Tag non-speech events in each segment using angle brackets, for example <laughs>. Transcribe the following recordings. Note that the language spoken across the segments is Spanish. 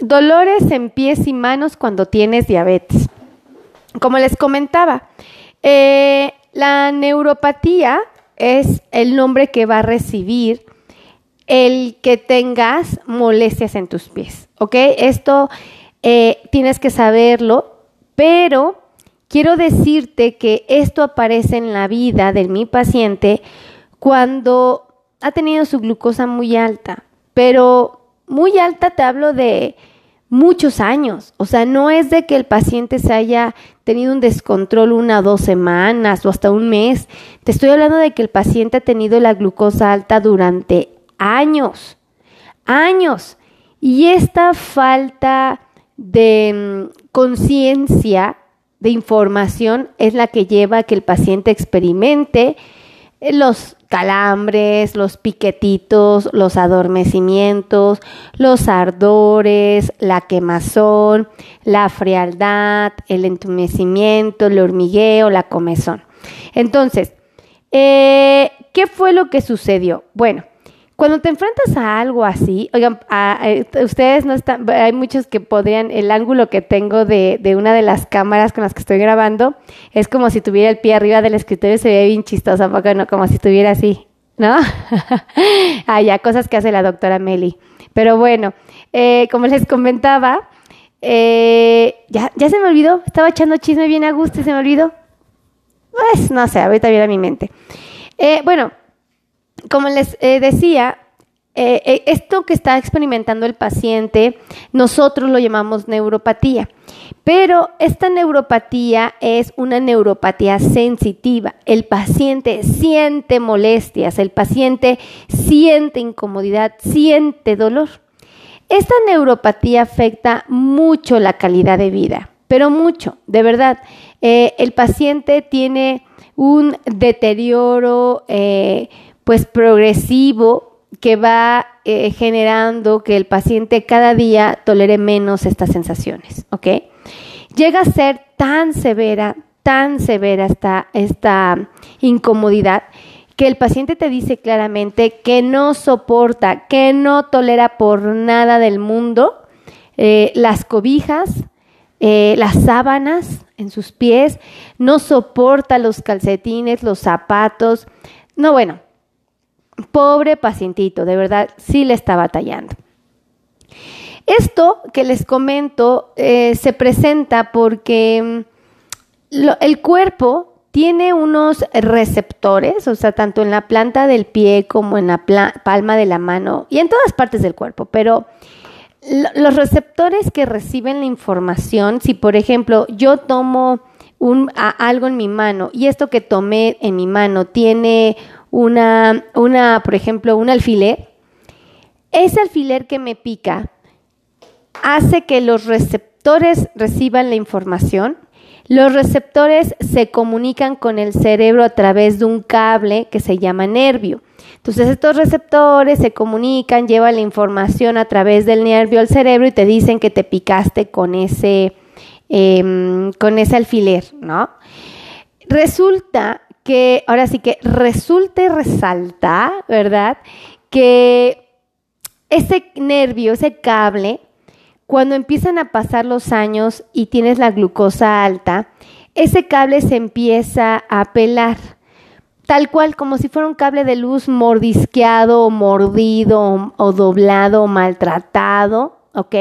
dolores en pies y manos cuando tienes diabetes. Como les comentaba, eh, la neuropatía es el nombre que va a recibir el que tengas molestias en tus pies, ¿ok? Esto eh, tienes que saberlo, pero quiero decirte que esto aparece en la vida de mi paciente cuando ha tenido su glucosa muy alta, pero muy alta te hablo de muchos años. O sea, no es de que el paciente se haya tenido un descontrol una dos semanas o hasta un mes. Te estoy hablando de que el paciente ha tenido la glucosa alta durante años, años. Y esta falta de mm, conciencia, de información, es la que lleva a que el paciente experimente los calambres, los piquetitos, los adormecimientos, los ardores, la quemazón, la frialdad, el entumecimiento, el hormigueo, la comezón. Entonces, eh, ¿qué fue lo que sucedió? Bueno, cuando te enfrentas a algo así, oigan, eh, ustedes no están, hay muchos que podrían, el ángulo que tengo de, de, una de las cámaras con las que estoy grabando es como si tuviera el pie arriba del escritorio, se ve bien chistoso, poco no? Como si estuviera así, ¿no? <laughs> ah, ya, cosas que hace la doctora Meli. Pero bueno, eh, como les comentaba, eh, ya, ya se me olvidó, estaba echando chisme bien a gusto y se me olvidó. Pues no sé, ahorita viene a mi mente. bueno, como les eh, decía, eh, eh, esto que está experimentando el paciente, nosotros lo llamamos neuropatía, pero esta neuropatía es una neuropatía sensitiva. El paciente siente molestias, el paciente siente incomodidad, siente dolor. Esta neuropatía afecta mucho la calidad de vida, pero mucho, de verdad. el paciente tiene un deterioro pues progresivo que va eh, generando que el paciente cada día tolere menos estas sensaciones, ¿ok? Llega a ser tan severa, tan severa esta, esta incomodidad que el paciente te dice claramente que no soporta, que no tolera por nada del mundo eh, las cobijas, eh, las sábanas en sus pies, no soporta los calcetines, los zapatos. No, bueno, Pobre pacientito, de verdad, sí le está batallando. Esto que les comento eh, se presenta porque mm, el cuerpo tiene unos receptores, o sea, tanto en la planta del pie como en la palma de la mano y en todas partes del cuerpo, pero los receptores que reciben la información, si por ejemplo yo tomo algo en mi mano y esto que tomé en mi mano tiene una, una, por ejemplo, un alfiler, ese alfiler que me pica hace que los receptores reciban la información. Los receptores se comunican con el cerebro a través de un cable que se llama nervio. Entonces estos receptores se comunican, llevan la información a través del nervio al cerebro y te dicen que te picaste con ese, em, con ese alfiler, ¿no? Resulta que ahora sí que resulta y resalta, ¿verdad? Que ese nervio, ese cable, cuando empiezan a pasar los años y tienes la glucosa alta, ese cable se empieza a pelar, tal cual como si fuera un cable de luz mordisqueado o mordido o, doblado o maltratado, ¿ok?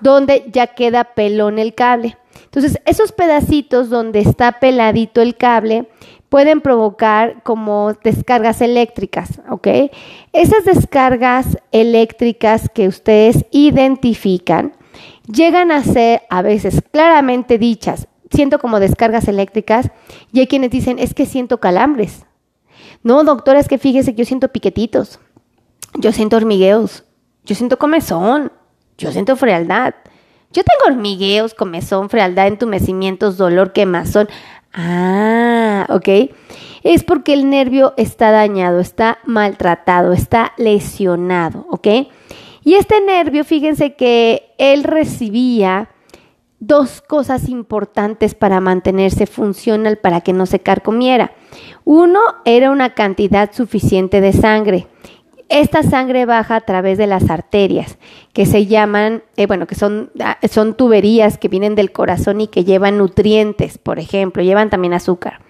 Donde ya queda pelón el cable. Entonces, esos pedacitos donde está peladito el cable pueden provocar como descargas eléctricas, ¿ok? Esas descargas eléctricas que ustedes identifican llegan a ser a veces claramente dichas, siento como descargas eléctricas, y hay quienes dicen, es que siento calambres. No, doctora, es que fíjese que yo siento piquetitos, yo siento hormigueos, yo siento comezón, yo siento frialdad. Yo tengo hormigueos, comezón, frialdad, entumecimientos, dolor, quemazón. Ah, ok. Es porque el nervio está dañado, está maltratado, está lesionado, ¿ok? Y este nervio, fíjense que él recibía dos cosas importantes para mantenerse funcional, para que no se carcomiera. Uno era una cantidad suficiente de sangre. Esta sangre baja a través de las arterias, que se llaman, eh, bueno, que son, ah, son tuberías que vienen del corazón y que llevan nutrientes, por ejemplo, llevan también azúcar.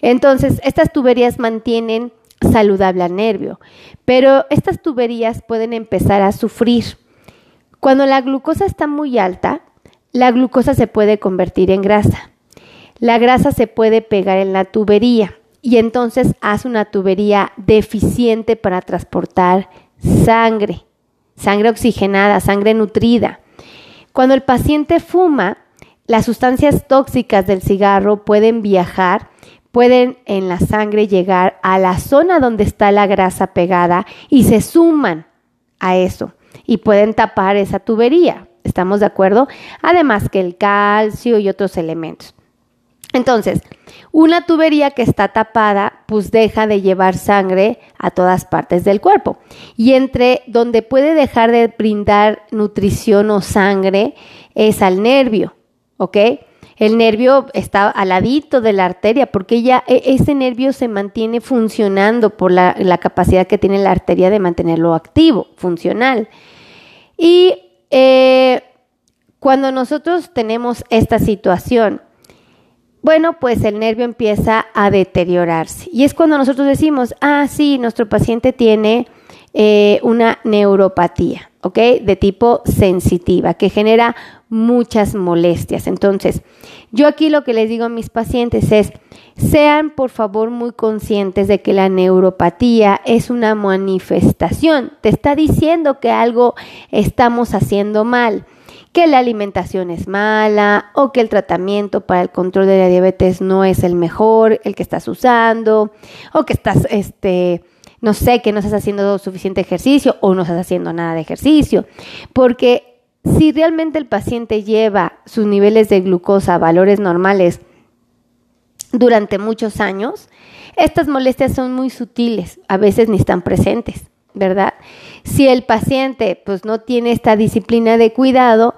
Entonces, estas tuberías mantienen saludable al nervio, pero estas tuberías pueden empezar a sufrir. Cuando la glucosa está muy alta, la glucosa se puede convertir en grasa. La grasa se puede pegar en la tubería y entonces hace una tubería deficiente para transportar sangre, sangre oxigenada, sangre nutrida. Cuando el paciente fuma, las sustancias tóxicas del cigarro pueden viajar, pueden en la sangre llegar a la zona donde está la grasa pegada y se suman a eso y pueden tapar esa tubería. ¿Estamos de acuerdo? Además que el calcio y otros elementos. Entonces, una tubería que está tapada, pues deja de llevar sangre a todas partes del cuerpo. Y entre donde puede dejar de brindar nutrición o sangre es al nervio, ¿ok? El nervio está al ladito de la arteria porque ya e, ese nervio se mantiene funcionando por la, capacidad que tiene la arteria de mantenerlo activo, funcional. Y eh, cuando nosotros tenemos esta situación, bueno, pues el nervio empieza a deteriorarse. Y es cuando nosotros decimos, ah, sí, nuestro paciente tiene eh, una neuropatía, ¿ok? De tipo sensitiva, que genera muchas molestias. Entonces, yo aquí lo que les digo a mis pacientes es, sean por favor muy conscientes de que la neuropatía es una manifestación, te está diciendo que algo estamos haciendo mal que la alimentación es mala o que el tratamiento para el control de la diabetes no es el mejor, el que estás usando, o que estás, este, no sé, que no estás haciendo suficiente ejercicio o no estás haciendo nada de ejercicio. Porque si realmente el paciente lleva sus niveles de glucosa a valores normales durante muchos años, estas molestias son muy sutiles, a veces ni están presentes. ¿verdad? Si el paciente pues no tiene esta disciplina de cuidado,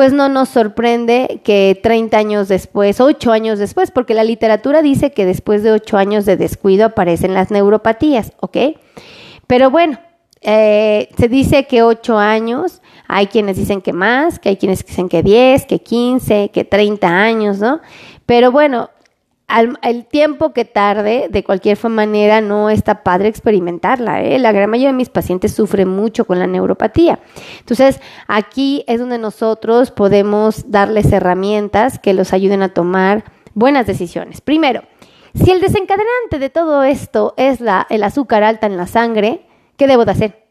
pues no nos sorprende que 30 años después, 8 años después, porque la literatura dice que después de 8 años de descuido aparecen las neuropatías, ¿ok? Pero bueno, eh, se dice que 8 años, hay quienes dicen que más, que hay quienes dicen que 10, que 15, que 30 años, ¿no? Pero bueno, al, el tiempo que tarde, de cualquier manera, no está padre experimentarla. ¿eh? La gran mayoría de mis pacientes sufren mucho con la neuropatía. Entonces, aquí es donde nosotros podemos darles herramientas que los ayuden a tomar buenas decisiones. Primero, si el desencadenante de todo esto es el azúcar alta en la sangre, ¿qué debo de hacer?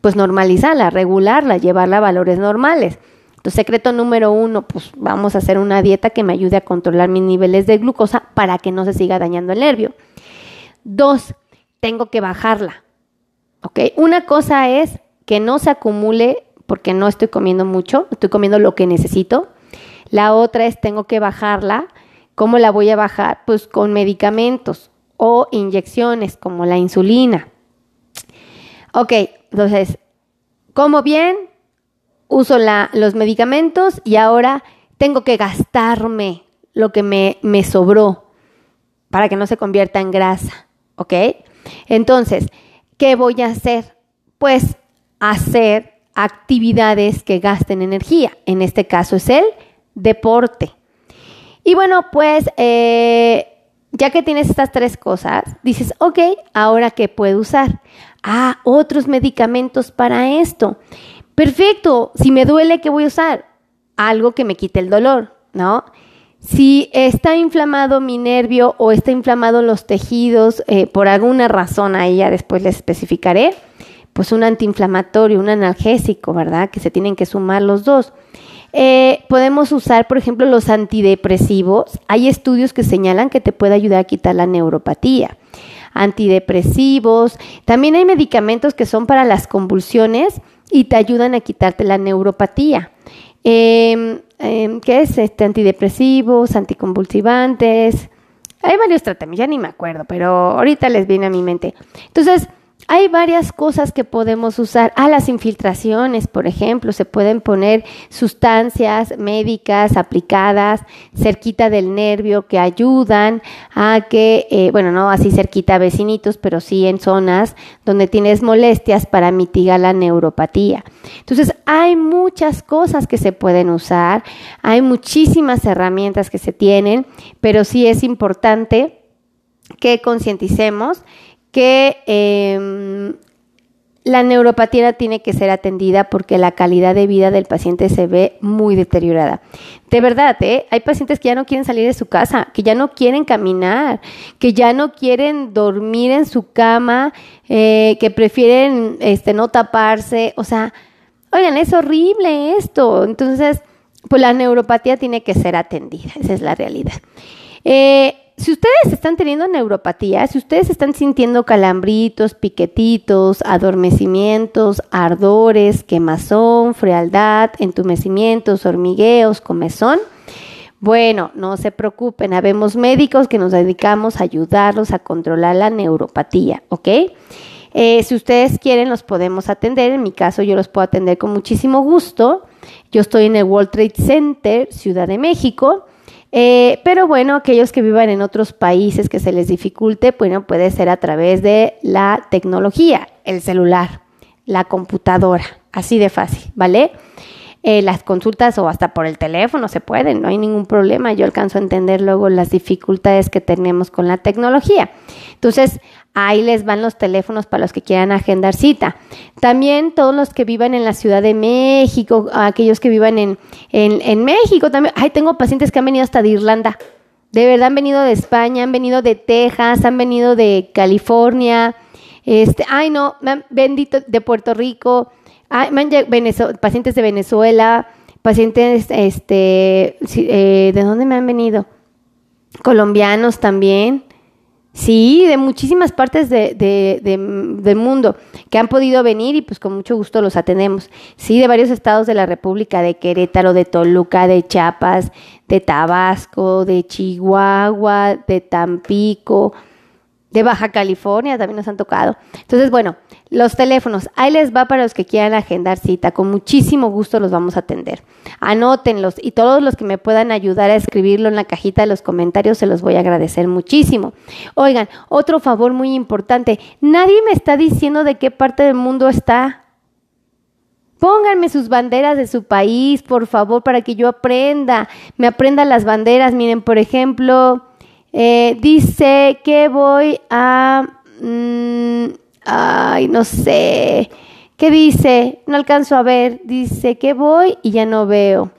Pues normalizarla, regularla, llevarla a valores normales. Entonces, secreto número uno, pues vamos a hacer una dieta que me ayude a controlar mis niveles de glucosa para que no se siga dañando el nervio. Dos, tengo que bajarla. ¿Ok? Una cosa es que no se acumule porque no estoy comiendo mucho, estoy comiendo lo que necesito. La otra es tengo que bajarla. ¿Cómo la voy a bajar? Pues con medicamentos o inyecciones como la insulina. Ok, entonces, como bien, uso los medicamentos y ahora tengo que gastarme lo que me, me sobró para que no se convierta en grasa, ¿ok? Entonces, ¿qué voy a hacer? Pues hacer actividades que gasten energía. En este caso es el deporte. Y bueno, pues eh, ya que tienes estas tres cosas, dices, ok, ahora qué puedo usar? Ah, otros medicamentos para esto. Perfecto, si me duele, ¿qué voy a usar? Algo que me quite el dolor, ¿no? Si está inflamado mi nervio o está inflamado los tejidos eh, por alguna razón, ahí ya después les especificaré, pues un antiinflamatorio, un analgésico, ¿verdad? Que se tienen que sumar los dos. Eh, podemos usar, por ejemplo, los antidepresivos. Hay estudios que señalan que te puede ayudar a quitar la neuropatía. Antidepresivos. También hay medicamentos que son para las convulsiones y te ayudan a quitarte la neuropatía. Em, ¿Qué es? Este, antidepresivos, anticonvulsivantes. Hay varios tratamientos, ya ni me acuerdo, pero ahorita les viene a mi mente. Entonces, hay varias cosas que podemos usar. A ah, las infiltraciones, por ejemplo, se pueden poner sustancias médicas aplicadas cerquita del nervio que ayudan a que, eh, bueno, no así cerquita vecinitos, pero sí en zonas donde tienes molestias para mitigar la neuropatía. Entonces, hay muchas cosas que se pueden usar, hay muchísimas herramientas que se tienen, pero sí es importante que concienticemos que em, la neuropatía tiene que ser atendida porque la calidad de vida del paciente se ve muy deteriorada. De verdad, ¿eh? hay pacientes que ya no quieren salir de su casa, que ya no quieren caminar, que ya no quieren dormir en su cama, eh, que prefieren este, no taparse. O sea, oigan, es horrible esto. Entonces, pues la neuropatía tiene que ser atendida, esa es la realidad. Eh, si ustedes están teniendo neuropatía, si ustedes están sintiendo calambritos, piquetitos, adormecimientos, ardores, quemazón, frialdad, entumecimientos, hormigueos, comezón, bueno, no se preocupen, habemos médicos que nos dedicamos a ayudarlos a controlar la neuropatía, ¿ok? Eh, si ustedes quieren, los podemos atender. En mi caso, yo los puedo atender con muchísimo gusto. Yo estoy en el World Trade Center, Ciudad de México. Eh, pero bueno, aquellos que vivan en otros países que se les dificulte, bueno, puede ser a través de la tecnología, el celular, la computadora, así de fácil, ¿vale? Eh, las consultas o hasta por el teléfono se pueden, no hay ningún problema. Yo alcanzo a entender luego las dificultades que tenemos con la tecnología. Entonces, Ahí les van los teléfonos para los que quieran agendar cita. También todos los que vivan en la Ciudad de México, aquellos que vivan en, en, México también. Ay, tengo pacientes que han venido hasta de Irlanda. De verdad han venido de España, han venido de Texas, han venido de California. Este, ay, no, bendito de Puerto Rico. Ay, pacientes de Venezuela, pacientes, este, eh, ¿de dónde me han venido? Colombianos también. Sí, de muchísimas partes de, del mundo que han podido venir y pues con mucho gusto los atendemos. Sí, de varios estados de la República, de Querétaro, de Toluca, de Chiapas, de Tabasco, de Chihuahua, de Tampico, de Baja California también nos han tocado. Entonces, bueno, los teléfonos, ahí les va para los que quieran agendar cita, con muchísimo gusto los vamos a atender. Anótenlos y todos los que me puedan ayudar a escribirlo en la cajita de los comentarios se los voy a agradecer muchísimo. Oigan, otro favor muy importante, nadie me está diciendo de qué parte del mundo está. Pónganme sus banderas de su país, por favor, para que yo aprenda, me aprenda las banderas. Miren, por ejemplo, eh, dice que voy a... Mm, ay, no sé. ¿Qué dice? No alcanzo a ver. Dice que voy y ya no veo.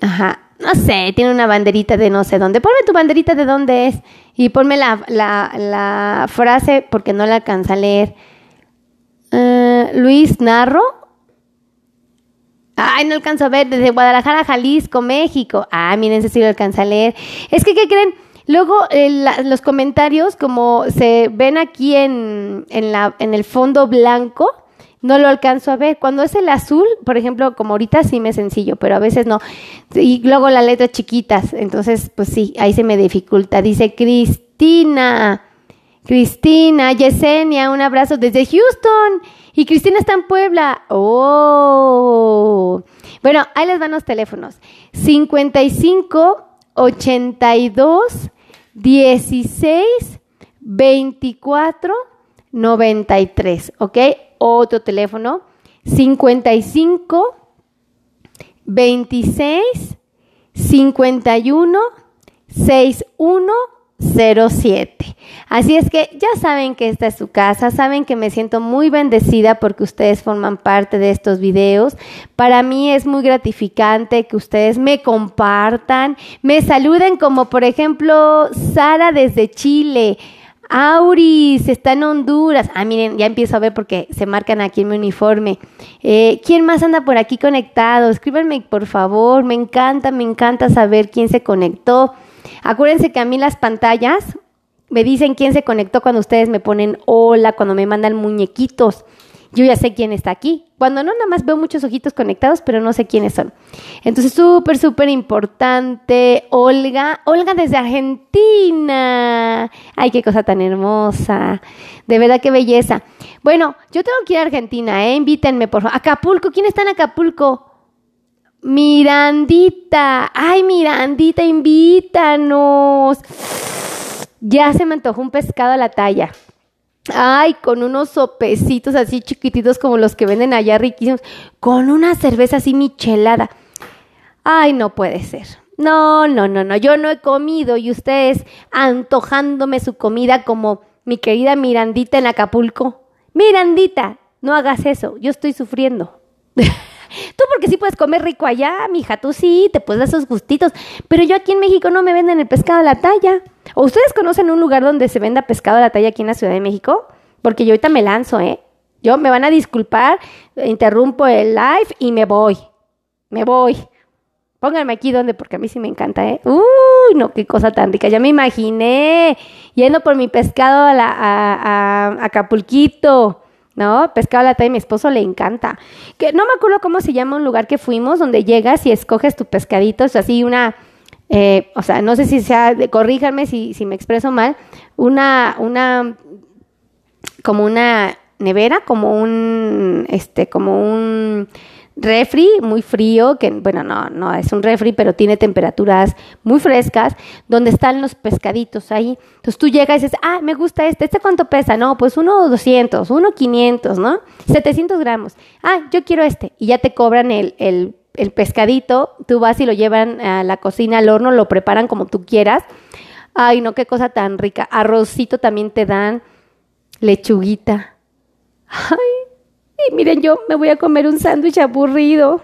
Ajá. No sé, tiene una banderita de no sé dónde. Ponme tu banderita de dónde es. Y ponme la, la, frase porque no la alcanza a leer. Eh, Luis Narro. Ay, no alcanzo a ver. Desde Guadalajara, Jalisco, México. Ah, miren, si lo alcanza a leer. Es que, ¿qué creen? Luego, los comentarios, como se ven aquí en, en, la, en el fondo blanco, no lo alcanzo a ver. Cuando es el azul, por ejemplo, como ahorita sí me es sencillo, pero a veces no. Y luego las letras chiquitas, entonces, pues sí, ahí se me dificulta. Dice Cristina, Cristina, Yesenia, un abrazo desde Houston. Y Cristina está en Puebla. Oh. Bueno, ahí les van los teléfonos. 55 82 16 24 93, ¿ok? Otro teléfono 55 26 51 61 07. Así es que ya saben que esta es su casa, saben que me siento muy bendecida porque ustedes forman parte de estos videos. Para mí es muy gratificante que ustedes me compartan, me saluden como por ejemplo Sara desde Chile. Auris está en Honduras. Ah, miren, ya empiezo a ver porque se marcan aquí en mi uniforme. Eh, ¿Quién más anda por aquí conectado? Escríbanme, por favor. Me encanta, me encanta saber quién se conectó. Acuérdense que a mí las pantallas me dicen quién se conectó cuando ustedes me ponen hola, cuando me mandan muñequitos. yo ya sé quién está aquí. Cuando no, nada más veo muchos ojitos conectados, pero no sé quiénes son. Entonces, súper, súper importante. Olga, Olga desde Argentina. Ay, qué cosa tan hermosa. De verdad, qué belleza. Bueno, yo tengo que ir a Argentina, ¿eh? Invítenme, por favor. Acapulco, ¿quién está en Acapulco? Mirandita. Ay, Mirandita, invítanos. Ya se me antojó un pescado a la talla. Ay, con unos sopecitos así chiquititos como los que venden allá riquísimos, con una cerveza así michelada. Ay, no puede ser. No, no, no, no, yo no he comido y ustedes antojándome su comida como mi querida Mirandita en Acapulco. Mirandita, no hagas eso, yo estoy sufriendo. <laughs> Tú porque sí puedes comer rico allá, mija, tú sí, te puedes dar esos gustitos, pero yo aquí en México no me venden el pescado a la talla. ¿O ustedes conocen un lugar donde se venda pescado a la talla aquí en la Ciudad de México? Porque yo ahorita me lanzo, ¿eh? Yo me van a disculpar, interrumpo el live y me voy. Me voy. Pónganme aquí donde, porque a mí sí me encanta, ¿eh? Uy, no, qué cosa tan rica. Ya me imaginé yendo por mi pescado a, la, a, a Acapulquito. ¿No? Pescado a la talla, mi esposo le encanta. Que no me acuerdo cómo se llama un lugar que fuimos, donde llegas y escoges tu pescadito, es así una, eh, o sea, no sé si sea, corríjanme si, si me expreso mal, una, una, como una nevera, como un, este, como un refri muy frío, que bueno, no, no es un refri, pero tiene temperaturas muy frescas, donde están los pescaditos ahí. Entonces tú llegas y dices, ah, me gusta este, ¿este cuánto pesa? No, pues uno 200, uno 500, ¿no? 700 gramos. Ah, yo quiero este. Y ya te cobran el, el, el pescadito, tú vas y lo llevan a la cocina, al horno, lo preparan como tú quieras. Ay, no, qué cosa tan rica. Arrocito también te dan, lechuguita. Ay, miren, yo me voy a comer un sándwich aburrido.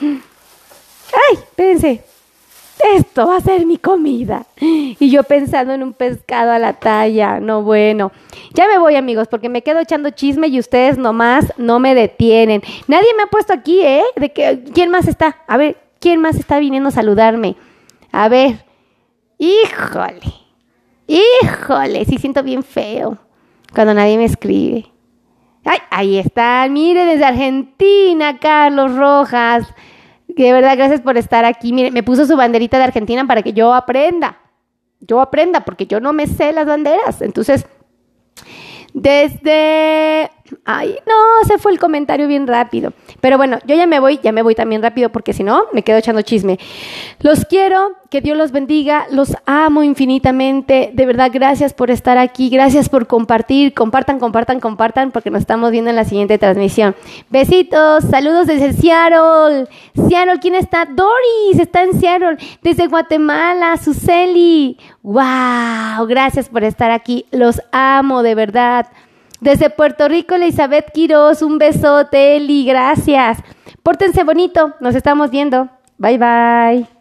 Ay, espérense. Esto va a ser mi comida. Y yo pensando en un pescado a la talla. No, bueno. Ya me voy, amigos, porque me quedo echando chisme y ustedes nomás no me detienen. Nadie me ha puesto aquí, ¿eh? De que, ¿Quién más está? A ver, ¿quién más está viniendo a saludarme? A ver. Híjole. Híjole, sí siento bien feo cuando nadie me escribe. Ay, ahí está, mire desde Argentina, Carlos Rojas. De verdad, gracias por estar aquí. Mire, me puso su banderita de Argentina para que yo aprenda. Yo aprenda, porque yo no me sé las banderas. Entonces, desde Ay, no, se fue el comentario bien rápido. Pero bueno, yo ya me voy, ya me voy también rápido porque si no, me quedo echando chisme. Los quiero, que Dios los bendiga, los amo infinitamente. De verdad, gracias por estar aquí, gracias por compartir. Compartan, compartan, compartan porque nos estamos viendo en la siguiente transmisión. Besitos, saludos desde Seattle. Seattle, ¿quién está? Doris, está en Seattle. Desde Guatemala, Suseli. ¡Wow! Gracias por estar aquí. Los amo, de verdad. Desde Puerto Rico, Elizabeth Quiroz, un besote, Eli, gracias. Pórtense bonito, nos estamos viendo. Bye bye.